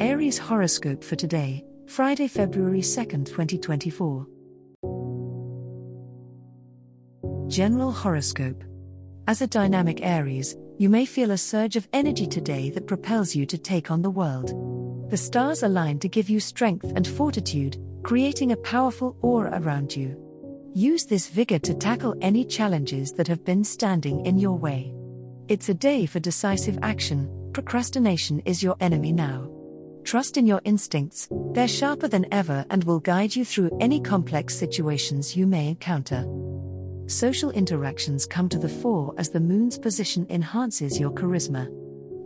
Aries horoscope for today, Friday, February 2nd, 2024. General horoscope. As a dynamic Aries, you may feel a surge of energy today that propels you to take on the world. The stars align to give you strength and fortitude, creating a powerful aura around you. Use this vigor to tackle any challenges that have been standing in your way. It's a day for decisive action, procrastination is your enemy now. Trust in your instincts, they're sharper than ever and will guide you through any complex situations you may encounter. Social interactions come to the fore as the moon's position enhances your charisma.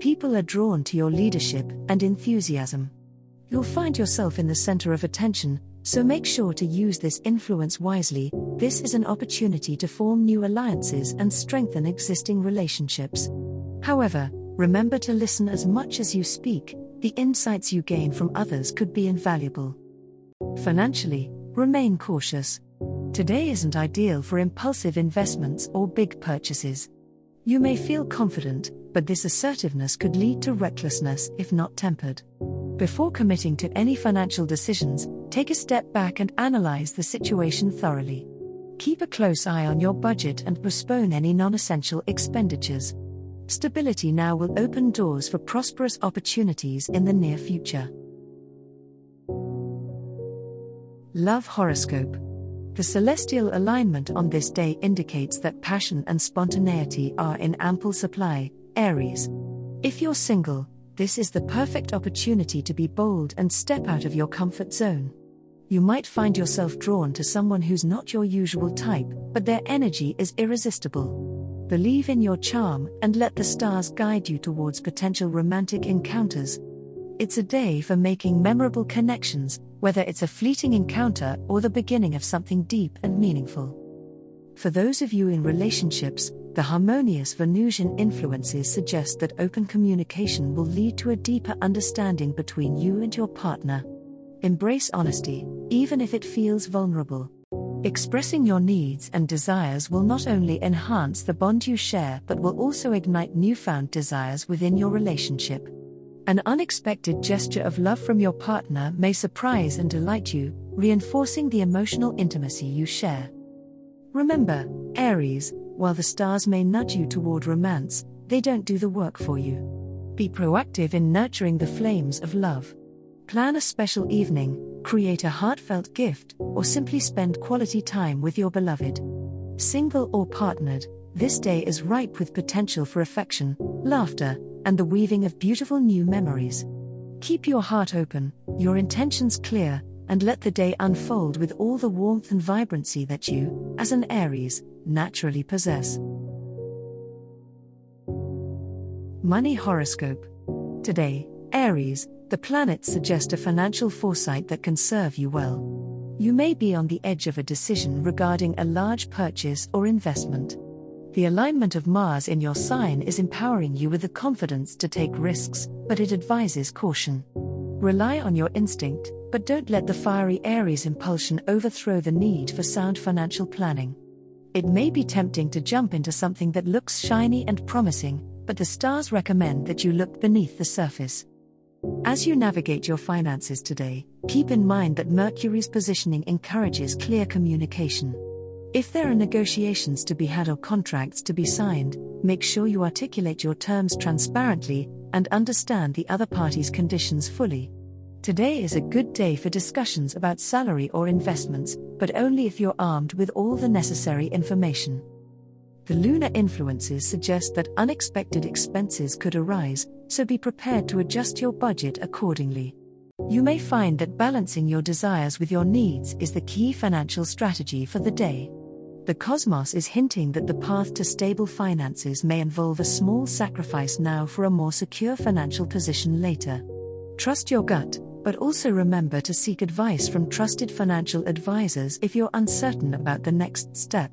People are drawn to your leadership and enthusiasm. You'll find yourself in the center of attention, so make sure to use this influence wisely. This is an opportunity to form new alliances and strengthen existing relationships. However, remember to listen as much as you speak, the insights you gain from others could be invaluable. Financially, remain cautious. Today isn't ideal for impulsive investments or big purchases. You may feel confident, but this assertiveness could lead to recklessness if not tempered. Before committing to any financial decisions, take a step back and analyze the situation thoroughly. Keep a close eye on your budget and postpone any non essential expenditures. Stability now will open doors for prosperous opportunities in the near future. Love Horoscope The celestial alignment on this day indicates that passion and spontaneity are in ample supply, Aries. If you're single, this is the perfect opportunity to be bold and step out of your comfort zone. You might find yourself drawn to someone who's not your usual type, but their energy is irresistible. Believe in your charm and let the stars guide you towards potential romantic encounters. It's a day for making memorable connections, whether it's a fleeting encounter or the beginning of something deep and meaningful. For those of you in relationships, the harmonious Venusian influences suggest that open communication will lead to a deeper understanding between you and your partner. Embrace honesty, even if it feels vulnerable. Expressing your needs and desires will not only enhance the bond you share but will also ignite newfound desires within your relationship. An unexpected gesture of love from your partner may surprise and delight you, reinforcing the emotional intimacy you share. Remember, Aries, while the stars may nudge you toward romance, they don't do the work for you. Be proactive in nurturing the flames of love. Plan a special evening, create a heartfelt gift, or simply spend quality time with your beloved. Single or partnered, this day is ripe with potential for affection, laughter, and the weaving of beautiful new memories. Keep your heart open, your intentions clear, and let the day unfold with all the warmth and vibrancy that you, as an Aries, naturally possess. Money Horoscope Today, Aries, the planets suggest a financial foresight that can serve you well. You may be on the edge of a decision regarding a large purchase or investment. The alignment of Mars in your sign is empowering you with the confidence to take risks, but it advises caution. Rely on your instinct, but don't let the fiery Aries impulsion overthrow the need for sound financial planning. It may be tempting to jump into something that looks shiny and promising, but the stars recommend that you look beneath the surface. As you navigate your finances today, keep in mind that Mercury's positioning encourages clear communication. If there are negotiations to be had or contracts to be signed, make sure you articulate your terms transparently and understand the other party's conditions fully. Today is a good day for discussions about salary or investments, but only if you're armed with all the necessary information. The lunar influences suggest that unexpected expenses could arise, so be prepared to adjust your budget accordingly. You may find that balancing your desires with your needs is the key financial strategy for the day. The cosmos is hinting that the path to stable finances may involve a small sacrifice now for a more secure financial position later. Trust your gut, but also remember to seek advice from trusted financial advisors if you're uncertain about the next step.